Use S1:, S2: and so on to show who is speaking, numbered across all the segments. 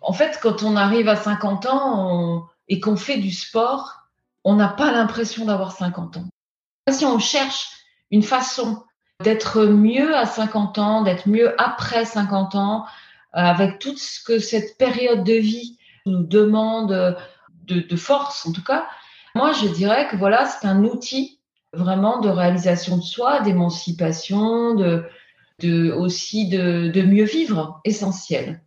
S1: En fait, quand on arrive à 50 ans et qu'on fait du sport, on n'a pas l'impression d'avoir 50 ans. Si on cherche une façon d'être mieux à 50 ans, d'être mieux après 50 ans, euh, avec tout ce que cette période de vie nous demande de, force, en tout cas, moi, je dirais que voilà, c'est un outil vraiment de réalisation de soi, d'émancipation, de, aussi de, de mieux vivre, essentiel.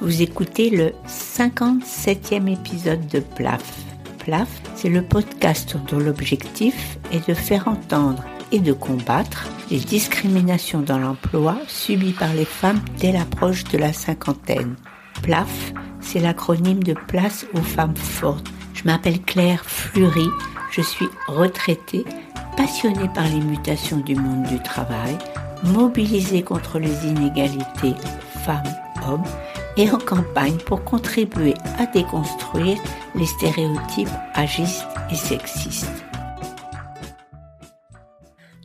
S2: Vous écoutez le 57e épisode de PLAF. PLAF, c'est le podcast dont l'objectif est de faire entendre et de combattre les discriminations dans l'emploi subies par les femmes dès l'approche de la cinquantaine. PLAF, c'est l'acronyme de Place aux femmes fortes. Je m'appelle Claire Fleury, je suis retraitée, passionnée par les mutations du monde du travail, mobilisée contre les inégalités femmes-hommes et en campagne pour contribuer à déconstruire les stéréotypes agistes et sexistes.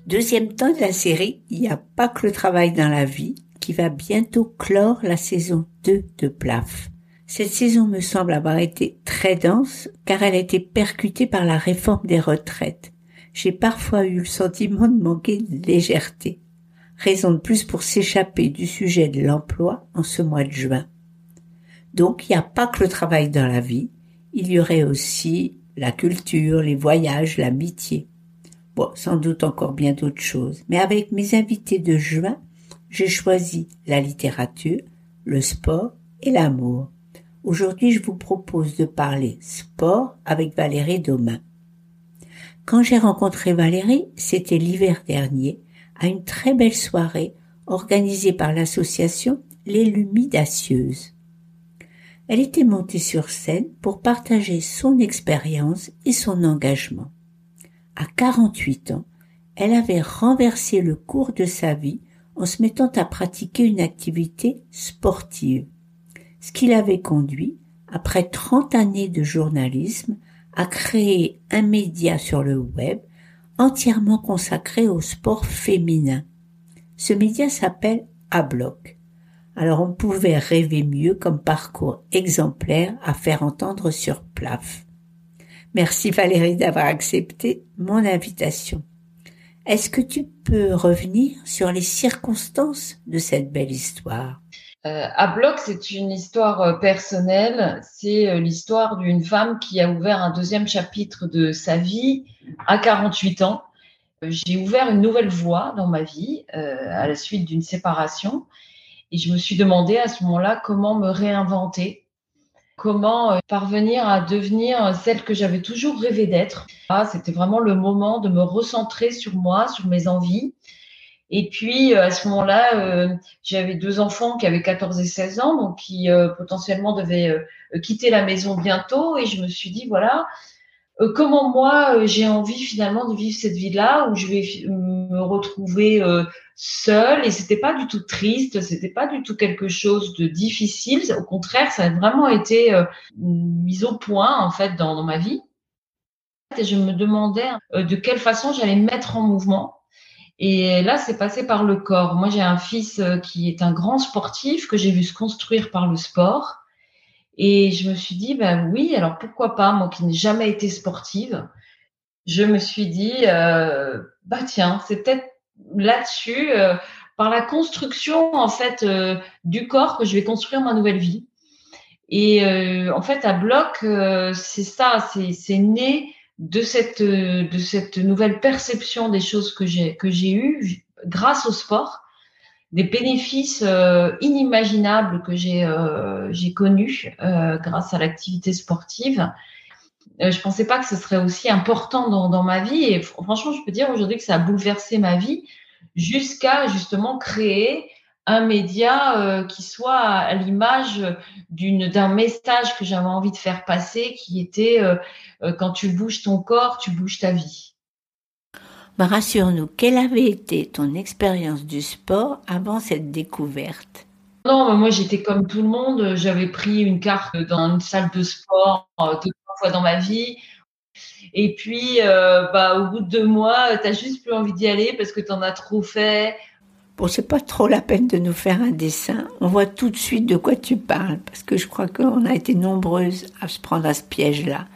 S2: Deuxième temps de la série, il n'y a pas que le travail dans la vie qui va bientôt clore la saison 2 de Plaf. Cette saison me semble avoir été très dense car elle a été percutée par la réforme des retraites. J'ai parfois eu le sentiment de manquer de légèreté. Raison de plus pour s'échapper du sujet de l'emploi en ce mois de juin. Donc il n'y a pas que le travail dans la vie, il y aurait aussi la culture, les voyages, l'amitié. Bon, sans doute encore bien d'autres choses. Mais avec mes invités de juin, j'ai choisi la littérature, le sport et l'amour. Aujourd'hui, je vous propose de parler sport avec Valérie Domain. Quand j'ai rencontré Valérie, c'était l'hiver dernier, à une très belle soirée organisée par l'association Les Lumidacieuses. Elle était montée sur scène pour partager son expérience et son engagement. À 48 ans, elle avait renversé le cours de sa vie en se mettant à pratiquer une activité sportive, ce qui l'avait conduit, après 30 années de journalisme, à créer un média sur le web entièrement consacré au sport féminin. Ce média s'appelle Abloc. Alors on pouvait rêver mieux comme parcours exemplaire à faire entendre sur PLAF. Merci Valérie d'avoir accepté mon invitation. Est-ce que tu peux revenir sur les circonstances de cette belle histoire?
S1: Euh, à bloc, c'est une histoire euh, personnelle. C'est euh, l'histoire d'une femme qui a ouvert un deuxième chapitre de sa vie à 48 ans. J'ai ouvert une nouvelle voie dans ma vie à la suite d'une séparation et je me suis demandé à ce moment-là comment me réinventer, comment euh, parvenir à devenir celle que j'avais toujours rêvé d'être. Ah, c'était vraiment le moment de me recentrer sur moi, sur mes envies. Et puis euh, à ce moment-là, euh, j'avais deux enfants qui avaient 14 et 16 ans, donc qui potentiellement devaient quitter la maison bientôt. Et je me suis dit, voilà, euh, comment moi euh, j'ai envie finalement de vivre cette vie-là où je vais me retrouver euh, seule et c'était pas du tout triste, c'était pas du tout quelque chose de difficile. Au contraire, ça a vraiment été mis au point en fait dans, ma vie. Et je me demandais de quelle façon j'allais me mettre en mouvement. Et là, c'est passé par le corps. Moi, j'ai un fils qui est un grand sportif que j'ai vu se construire par le sport. Et je me suis dit, ben oui, alors pourquoi pas, moi qui n'ai jamais été sportive, je me suis dit, euh, bah tiens, c'est peut-être là-dessus, euh, par la construction en fait euh, du corps que je vais construire ma nouvelle vie. Et en fait, à bloc, c'est ça, c'est né de cette de cette nouvelle perception des choses que j'ai que j'ai eues grâce au sport des bénéfices euh, inimaginables que j'ai euh, connus euh, grâce à l'activité sportive. je pensais pas que ce serait aussi important dans, ma vie et franchement, je peux dire aujourd'hui que ça a bouleversé ma vie jusqu'à justement créer un média qui soit à l'image d'un message que j'avais envie de faire passer qui était quand tu bouges ton corps, tu bouges ta vie.
S2: Bah, rassure-nous, quelle avait été ton expérience du sport avant cette découverte?
S1: Non, moi j'étais comme tout le monde. J'avais pris une carte dans une salle de sport euh, deux trois fois dans ma vie. Et puis, euh, bah, au bout de deux mois, tu juste plus envie d'y aller parce que tu en as trop fait.
S2: Bon, c'est pas trop la peine de nous faire un dessin. On voit tout de suite de quoi tu parles, parce que je crois qu'on a été nombreuses à se prendre à ce piège-là.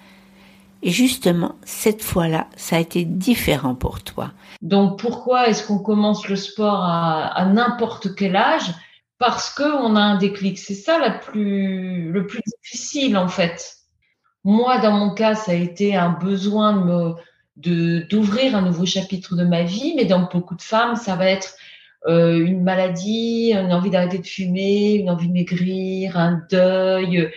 S2: Et justement, cette fois-là, ça a été différent pour toi.
S1: Donc, pourquoi est-ce qu'on commence le sport à, n'importe quel âge? Parce qu'on a un déclic. C'est ça la plus, le plus difficile, en fait. Moi, dans mon cas, ça a été un besoin de, d'ouvrir un nouveau chapitre de ma vie, mais dans beaucoup de femmes, ça va être euh, une maladie, une envie d'arrêter de fumer, une envie de maigrir, un deuil.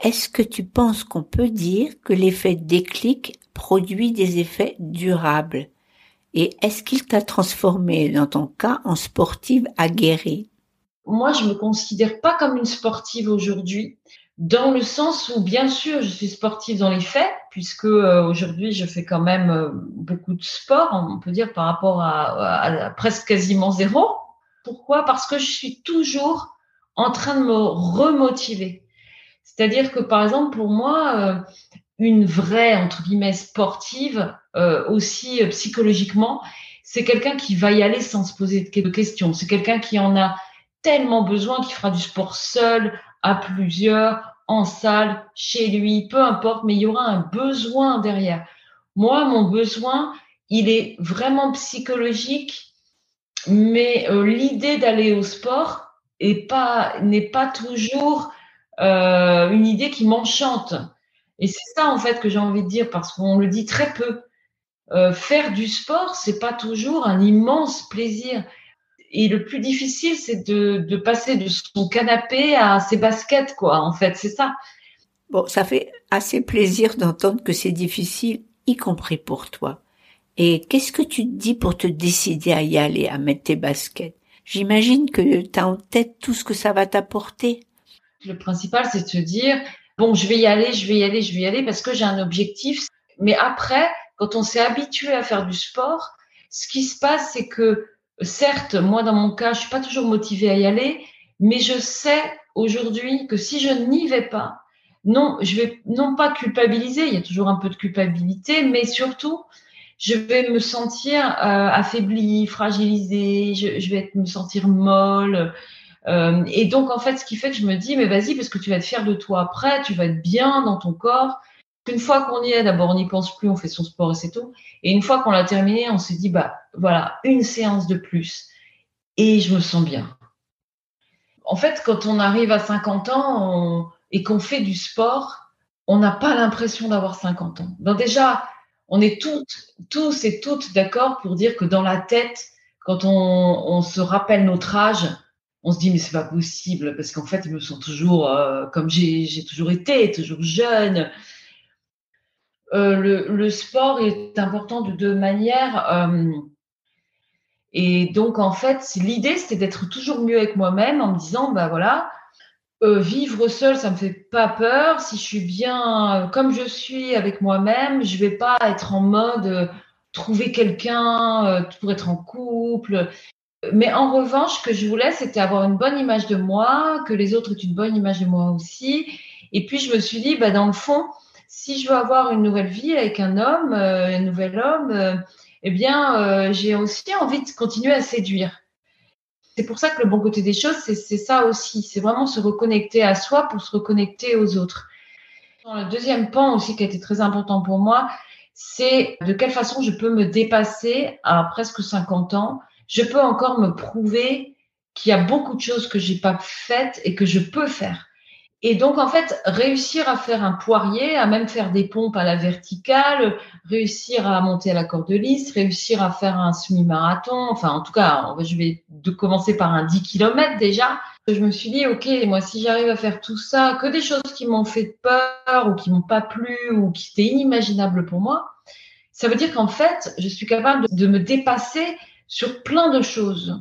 S2: Est-ce que tu penses qu'on peut dire que l'effet déclic produit des effets durables? Et est-ce qu'il t'a transformé, dans ton cas, en sportive aguerrie?
S1: Moi, je me considère pas comme une sportive aujourd'hui dans le sens où, bien sûr, je suis sportive dans les faits, puisque euh, aujourd'hui, je fais quand même euh, beaucoup de sport, on peut dire, par rapport à, presque quasiment zéro. Pourquoi? Parce que je suis toujours en train de me remotiver. C'est-à-dire que, par exemple, pour moi, euh, une vraie, entre guillemets, sportive, aussi psychologiquement, c'est quelqu'un qui va y aller sans se poser de questions. C'est quelqu'un qui en a tellement besoin, qui fera du sport seul, à plusieurs, en salle, chez lui, peu importe, mais il y aura un besoin derrière. Moi, mon besoin, il est vraiment psychologique, mais euh, l'idée d'aller au sport est pas n'est pas toujours euh, une idée qui m'enchante. Et c'est ça en fait que j'ai envie de dire parce qu'on le dit très peu. Euh, faire du sport, c'est pas toujours un immense plaisir et le plus difficile, c'est de, de, passer de son canapé à ses baskets, quoi. En fait, c'est ça.
S2: Bon, ça fait assez plaisir d'entendre que c'est difficile, y compris pour toi. Et qu'est-ce que tu te dis pour te décider à y aller, à mettre tes baskets? J'imagine que tu as en tête tout ce que ça va t'apporter.
S1: Le principal, c'est de se dire, bon, je vais y aller, je vais y aller, je vais y aller parce que j'ai un objectif. Mais après, quand on s'est habitué à faire du sport, ce qui se passe, c'est que certes, moi, dans mon cas, je suis pas toujours motivée à y aller, mais je sais aujourd'hui que si je n'y vais pas, non, je vais non pas culpabiliser, il y a toujours un peu de culpabilité, mais surtout, je vais me sentir euh, affaiblie, fragilisée, je, vais me sentir molle. Euh, et donc, en fait, ce qui fait que je me dis, mais vas-y, parce que tu vas être fier de toi après, tu vas être bien dans ton corps. Une fois qu'on y est, d'abord, on n'y pense plus, on fait son sport et c'est tout. Et une fois qu'on l'a terminé, on se dit, bah voilà, une séance de plus. Et je me sens bien. En fait, quand on arrive à 50 ans et qu'on fait du sport, on n'a pas l'impression d'avoir 50 ans. Donc déjà, on est toutes, tous et toutes d'accord pour dire que dans la tête, quand on, se rappelle notre âge, on se dit mais c'est pas possible parce qu'en fait, je me sens toujours euh, comme j'ai toujours été, toujours jeune. Euh, le, sport est important de deux manières. Euh, et donc, en fait, l'idée, c'était d'être toujours mieux avec moi-même en me disant, bah voilà, vivre seul, ça me fait pas peur. Si je suis bien comme je suis avec moi-même, je vais pas être en mode trouver quelqu'un pour être en couple. Mais en revanche, ce que je voulais, c'était avoir une bonne image de moi, que les autres aient une bonne image de moi aussi. Et puis, je me suis dit, bah, dans le fond, si je veux avoir une nouvelle vie avec un homme, euh, un nouvel homme, euh, eh bien, euh, j'ai aussi envie de continuer à séduire. C'est pour ça que le bon côté des choses, c'est ça aussi. C'est vraiment se reconnecter à soi pour se reconnecter aux autres. Le deuxième pan aussi qui a été très important pour moi, c'est de quelle façon je peux me dépasser à presque 50 ans. Je peux encore me prouver qu'il y a beaucoup de choses que j'ai pas faites et que je peux faire. Et donc, en fait, réussir à faire un poirier, à même faire des pompes à la verticale, réussir à monter à la corde lisse, réussir à faire un semi-marathon, enfin, en tout cas, je vais commencer par un 10 km déjà. Je me suis dit, OK, moi, si j'arrive à faire tout ça, que des choses qui m'ont fait peur ou qui m'ont pas plu ou qui étaient inimaginables pour moi, ça veut dire qu'en fait, je suis capable de me dépasser sur plein de choses.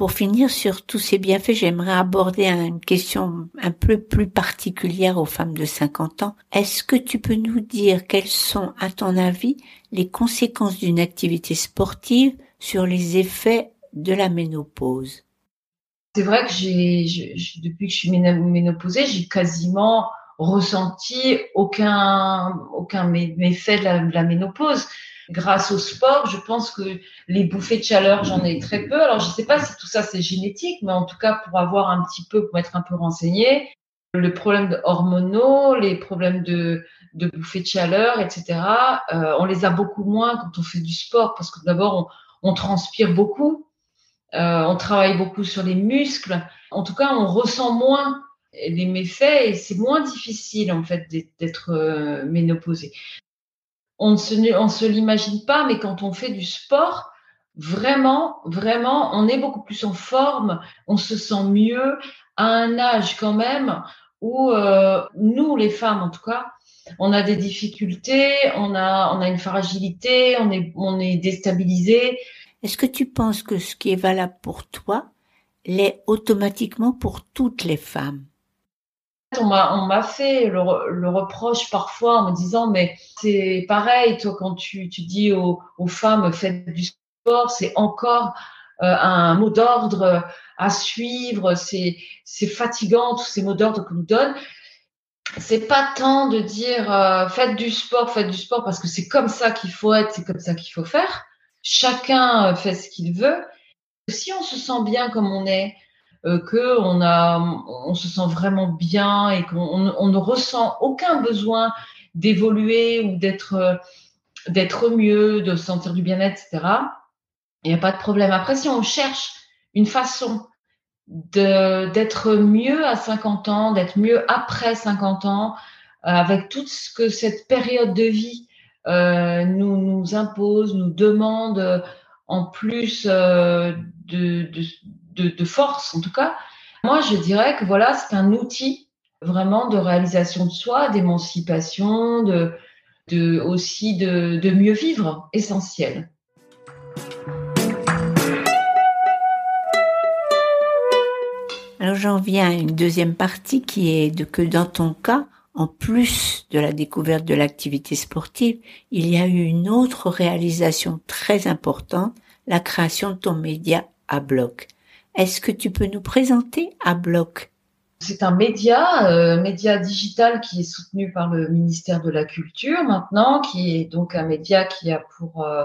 S2: pour finir sur tous ces bienfaits, j'aimerais aborder une question un peu plus particulière aux femmes de 50 ans. Est-ce que tu peux nous dire quelles sont, à ton avis, les conséquences d'une activité sportive sur les effets de la ménopause?
S1: C'est vrai que j'ai, depuis que je suis ménopausée, j'ai quasiment ressenti aucun, aucun méfait de la, ménopause grâce au sport, je pense que les bouffées de chaleur, j'en ai très peu. Alors, je ne sais pas si tout ça c'est génétique, mais en tout cas, pour avoir un petit peu, pour être un peu renseigné, le problème de hormonaux, les problèmes de, de bouffées de chaleur, etc., euh, on les a beaucoup moins quand on fait du sport, parce que d'abord, on, transpire beaucoup, euh, on travaille beaucoup sur les muscles. En tout cas, on ressent moins les méfaits et c'est moins difficile, en fait, d'être euh, ménopausé on ne se, l'imagine pas, mais quand on fait du sport, vraiment, vraiment, on est beaucoup plus en forme, on se sent mieux à un âge quand même où euh, nous, les femmes en tout cas, on a des difficultés, on a, on a une fragilité, on est, on est déstabilisé.
S2: Est-ce que tu penses que ce qui est valable pour toi l'est automatiquement pour toutes les femmes?
S1: On m'a, fait le, reproche parfois en me disant, mais c'est pareil, toi, quand tu, dis aux, femmes, faites du sport, c'est encore euh, un mot d'ordre à suivre, c'est, fatigant, tous ces mots d'ordre qu'on nous donne. C'est pas tant de dire, euh, faites du sport, faites du sport, parce que c'est comme ça qu'il faut être, c'est comme ça qu'il faut faire. Chacun fait ce qu'il veut. Si on se sent bien comme on est, euh, que on a, on se sent vraiment bien et qu'on on ne ressent aucun besoin d'évoluer ou d'être euh, d'être mieux, de sentir du bien-être, etc. Il n'y a pas de problème. Après, si on cherche une façon d'être mieux à 50 ans, d'être mieux après 50 ans, euh, avec tout ce que cette période de vie euh, nous, nous impose, nous demande en plus euh, de, de, de, force en tout cas. Moi, je dirais que voilà, c'est un outil vraiment de réalisation de soi, d'émancipation, de, de, aussi de, de mieux vivre, essentiel.
S2: Alors j'en viens à une deuxième partie qui est de que dans ton cas, en plus de la découverte de l'activité sportive, il y a eu une autre réalisation très importante, la création de ton média à bloc. Est-ce que tu peux nous présenter à bloc
S1: C'est un média, euh, média digital qui est soutenu par le ministère de la Culture maintenant, qui est donc un média qui a pour euh,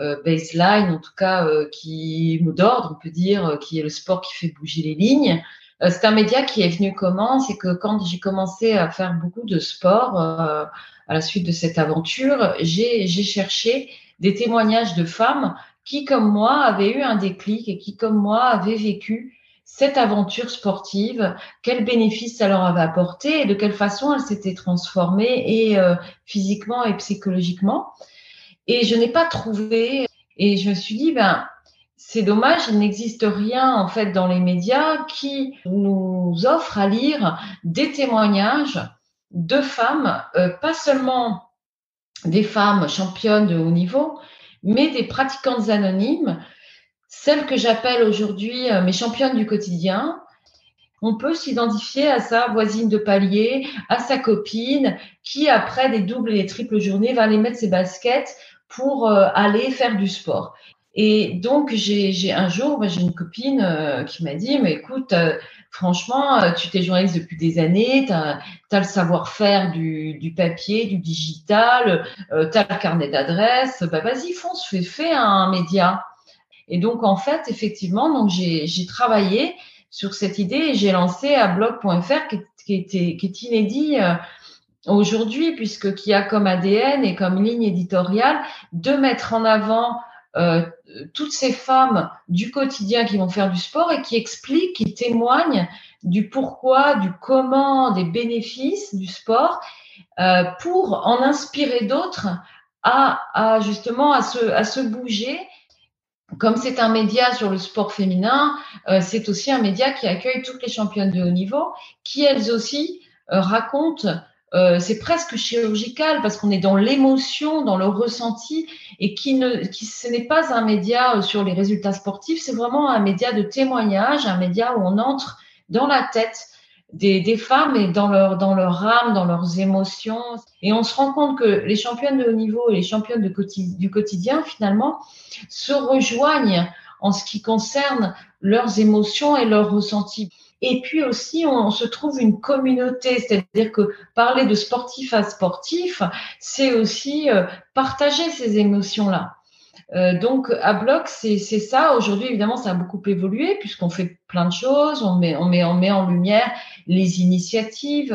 S1: euh, baseline, en tout cas, qui mot d'ordre, on peut dire, qui est le sport qui fait bouger les lignes. C'est un média qui est venu comment? C'est que quand j'ai commencé à faire beaucoup de sport à la suite de cette aventure, j'ai cherché des témoignages de femmes qui, comme moi, avait eu un déclic et qui, comme moi, avait vécu cette aventure sportive, quels bénéfices ça leur avait apporté et de quelle façon elle s'était transformée et euh, physiquement et psychologiquement? Et je n'ai pas trouvé, et je me suis dit, ben, c'est dommage, il n'existe rien en fait dans les médias qui nous offre à lire des témoignages de femmes, euh, pas seulement des femmes championnes de haut niveau, mais des pratiquantes anonymes, celles que j'appelle aujourd'hui euh, mes championnes du quotidien. On peut s'identifier à sa voisine de palier, à sa copine, qui après des doubles et des triples journées va aller mettre ses baskets pour euh, aller faire du sport. Et donc j'ai un jour, j'ai une copine euh, qui m'a dit, mais écoute, franchement, euh, tu t'es journaliste depuis des années, tu as, le savoir-faire du, du, papier, du digital, euh, tu as le carnet d'adresses, bah vas-y, fonce, fais, fais un média. Et donc, en fait, effectivement, donc j'ai travaillé sur cette idée et j'ai lancé à blog.fr qui, qui, était, qui est inédit euh, aujourd'hui, puisque qui a comme ADN et comme ligne éditoriale de mettre en avant euh, toutes ces femmes du quotidien qui vont faire du sport et qui expliquent, qui témoignent du pourquoi, du comment, des bénéfices du sport euh, pour en inspirer d'autres à, justement à se, bouger. Comme c'est un média sur le sport féminin, euh, c'est aussi un média qui accueille toutes les championnes de haut niveau, qui elles aussi euh, racontent euh, c'est presque chirurgical parce qu'on est dans l'émotion, dans le ressenti et qui ne, qui, ce n'est pas un média euh, sur les résultats sportifs, c'est vraiment un média de témoignage, un média où on entre dans la tête des, des, femmes et dans leur, dans leur âme, dans leurs émotions. Et on se rend compte que les championnes de haut niveau et les championnes du quotidien, finalement, se rejoignent en ce qui concerne leurs émotions et leurs ressentis. Et puis aussi, on, se trouve une communauté, c'est-à-dire que parler de sportif à sportif, c'est aussi euh, partager ces émotions-là. Euh, donc à bloc, c'est ça. Aujourd'hui, évidemment, ça a beaucoup évolué puisqu'on fait plein de choses. On met, on met, on met en lumière les initiatives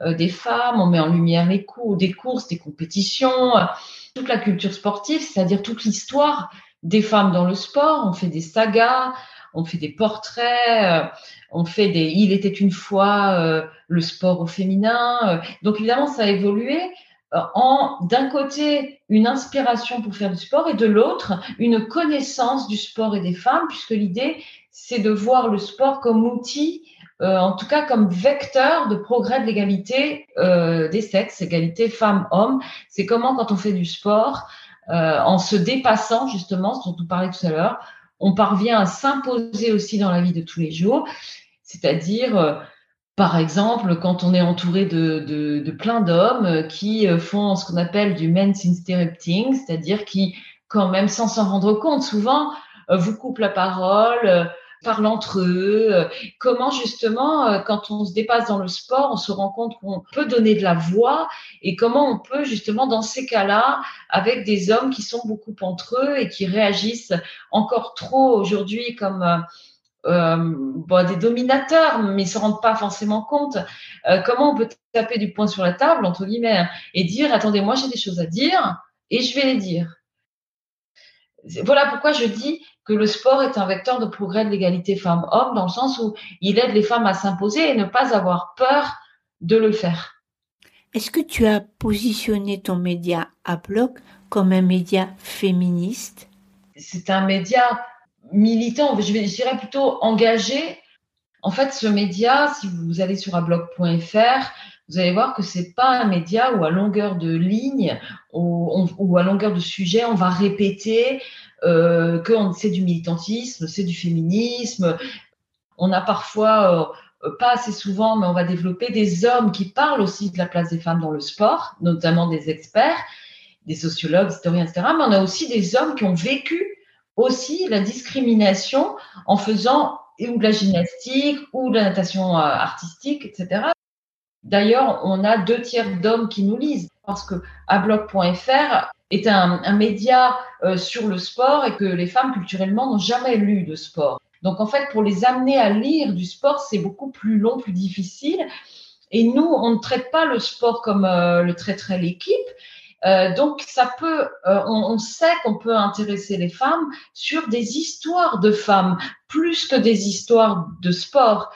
S1: euh, des femmes, on met en lumière les cours, des courses, des compétitions, toute la culture sportive, c'est-à-dire toute l'histoire des femmes dans le sport. On fait des sagas, on fait des portraits, on fait des. Il était une fois euh, le sport au féminin. Euh. donc évidemment, ça a évolué euh, en d'un côté une inspiration pour faire du sport et de l'autre une connaissance du sport et des femmes, puisque l'idée c'est de voir le sport comme outil, en tout cas comme vecteur de progrès de l'égalité des sexes, égalité femmes-hommes. C'est comment quand on fait du sport, en se dépassant justement, ce dont on parlait tout à l'heure, on parvient à s'imposer aussi dans la vie de tous les jours. C'est-à-dire, euh, par exemple, quand on est entouré de, plein d'hommes euh, qui euh, font ce qu'on appelle du men's interrupting, c'est-à-dire qui, quand même, sans s'en rendre compte, souvent, vous coupent la parole, parlent entre eux. Comment justement, quand on se dépasse dans le sport, on se rend compte qu'on peut donner de la voix et comment on peut justement dans ces cas-là, avec des hommes qui sont beaucoup entre eux et qui réagissent encore trop aujourd'hui comme euh, bon, des dominateurs, mais ils se rendent pas forcément compte. Euh, comment on peut taper du poing sur la table, entre guillemets, et dire, attendez, moi j'ai des choses à dire, et je vais les dire. Voilà pourquoi je dis que le sport est un vecteur de progrès de l'égalité femmes-hommes, dans le sens où il aide les femmes à s'imposer et ne pas avoir peur de le faire.
S2: Est-ce que tu as positionné ton média à bloc comme un média féministe?
S1: C'est un média militant, je, dirais plutôt engagé. En fait, ce média, si vous allez sur ablog.fr, vous allez voir que c'est pas un média où à longueur de ligne ou, à longueur de sujet, on va répéter euh, que c'est du militantisme, c'est du féminisme. On a parfois, euh, pas assez souvent, mais on va développer des hommes qui parlent aussi de la place des femmes dans le sport, notamment des experts, des sociologues, historiens, etc. Mais on a aussi des hommes qui ont vécu aussi la discrimination en faisant ou de la gymnastique ou de la natation euh, artistique, etc. D'ailleurs, on a deux tiers d'hommes qui nous lisent parce que ablog.fr est un, média euh, sur le sport et que les femmes culturellement n'ont jamais lu de sport. Donc en fait, pour les amener à lire du sport, c'est beaucoup plus long, plus difficile. Et nous, on ne traite pas le sport comme euh, le traiterait l'équipe, euh, donc, ça peut, euh, on, sait qu'on peut intéresser les femmes sur des histoires de femmes, plus que des histoires de sport.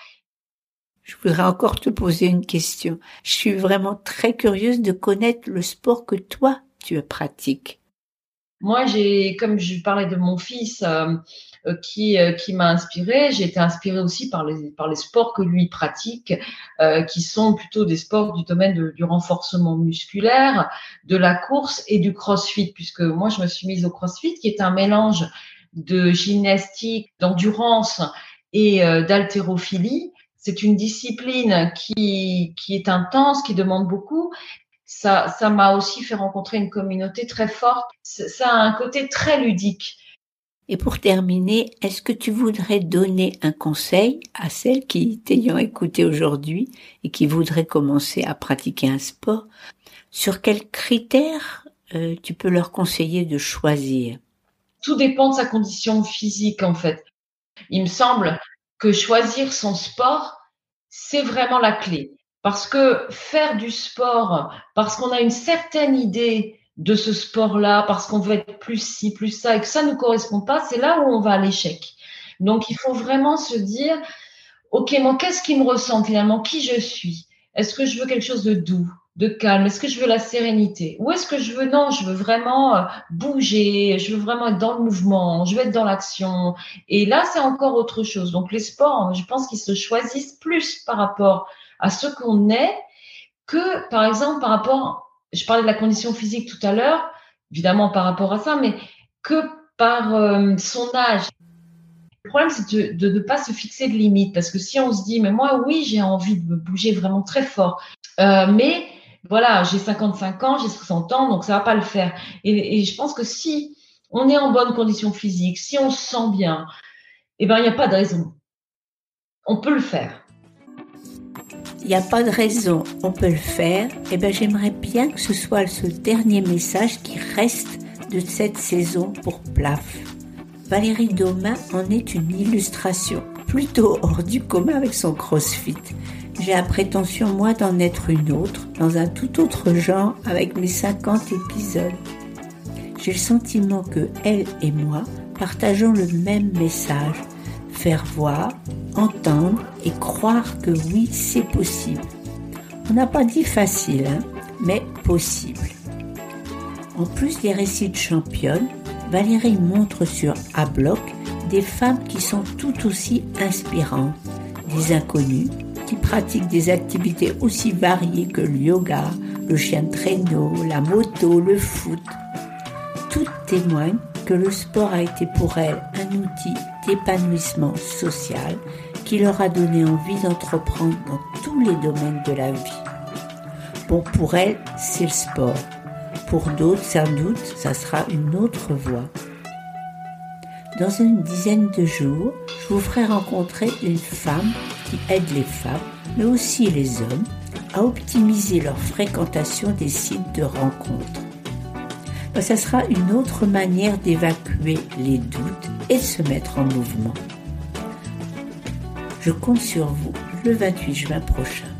S2: Je voudrais encore te poser une question. Je suis vraiment très curieuse de connaître le sport que toi, tu pratiques.
S1: Moi, j'ai, comme je parlais de mon fils, euh, euh, qui, euh, qui m'a inspirée. J'ai été inspirée aussi par les, par les sports que lui pratique, euh, qui sont plutôt des sports du domaine du renforcement musculaire, de la course et du crossfit, puisque moi, je me suis mise au crossfit, qui est un mélange de gymnastique, d'endurance et d'haltérophilie. C'est une discipline qui, qui est intense, qui demande beaucoup. Ça, ça m'a aussi fait rencontrer une communauté très forte. Ça a un côté très ludique.
S2: Et pour terminer, est-ce que tu voudrais donner un conseil à celles qui, t'ayant écouté aujourd'hui et qui voudraient commencer à pratiquer un sport, sur quels critères euh, tu peux leur conseiller de choisir?
S1: Tout dépend de sa condition physique en fait. Il me semble que choisir son sport, c'est vraiment la clé. Parce que faire du sport, parce qu'on a une certaine idée de ce sport-là parce qu'on veut être plus ci, plus ça et que ça ne correspond pas, c'est là où on va à l'échec. Donc, il faut vraiment se dire, OK, moi, qu'est-ce qui me ressemble finalement? Qui je suis? Est-ce que je veux quelque chose de doux, de calme Est-ce que je veux la sérénité Ou est-ce que je veux, non, je veux vraiment euh, bouger, je veux vraiment être dans le mouvement, je veux être dans l'action. Et là, c'est encore autre chose. Donc, les sports, je pense qu'ils se choisissent plus par rapport à ce qu'on est que, par exemple, par rapport je parlais de la condition physique tout à l'heure, évidemment par rapport à ça, mais que par euh, son âge. Le problème, c'est de ne pas se fixer de limites, parce que si on se dit, mais moi, oui, j'ai envie de bouger vraiment très fort, euh, mais voilà, j'ai 55 ans, j'ai 60 ans, donc ça va pas le faire. Et, je pense que si on est en bonne condition physique, si on se sent bien, eh ben, il n'y a pas de raison. On peut le faire.
S2: Il n'y a pas de raison, on peut le faire. Eh ben, j'aimerais bien que ce soit ce dernier message qui reste de cette saison pour Plaf. Valérie Domain en est une illustration, plutôt hors du commun avec son crossfit. J'ai la prétention, moi, d'en être une autre, dans un tout autre genre, avec mes 50 épisodes. J'ai le sentiment que elle et moi partageons le même message. Faire voir, entendre et croire que oui, c'est possible. On n'a pas dit facile, hein, mais possible. En plus des récits de championnes, Valérie montre sur A-Bloc des femmes qui sont tout aussi inspirantes, des inconnues qui pratiquent des activités aussi variées que le yoga, le chien de traîneau, la moto, le foot. Toutes témoignent que le sport a été pour elles un outil d'épanouissement social qui leur a donné envie d'entreprendre dans tous les domaines de la vie. Bon, pour elles, c'est le sport. Pour d'autres, sans doute, ça sera une autre voie. Dans une dizaine de jours, je vous ferai rencontrer une femme qui aide les femmes, mais aussi les hommes, à optimiser leur fréquentation des sites de rencontres. Ben, ça sera une autre manière d'évacuer les doutes et de se mettre en mouvement. Je compte sur vous le 28 juin prochain.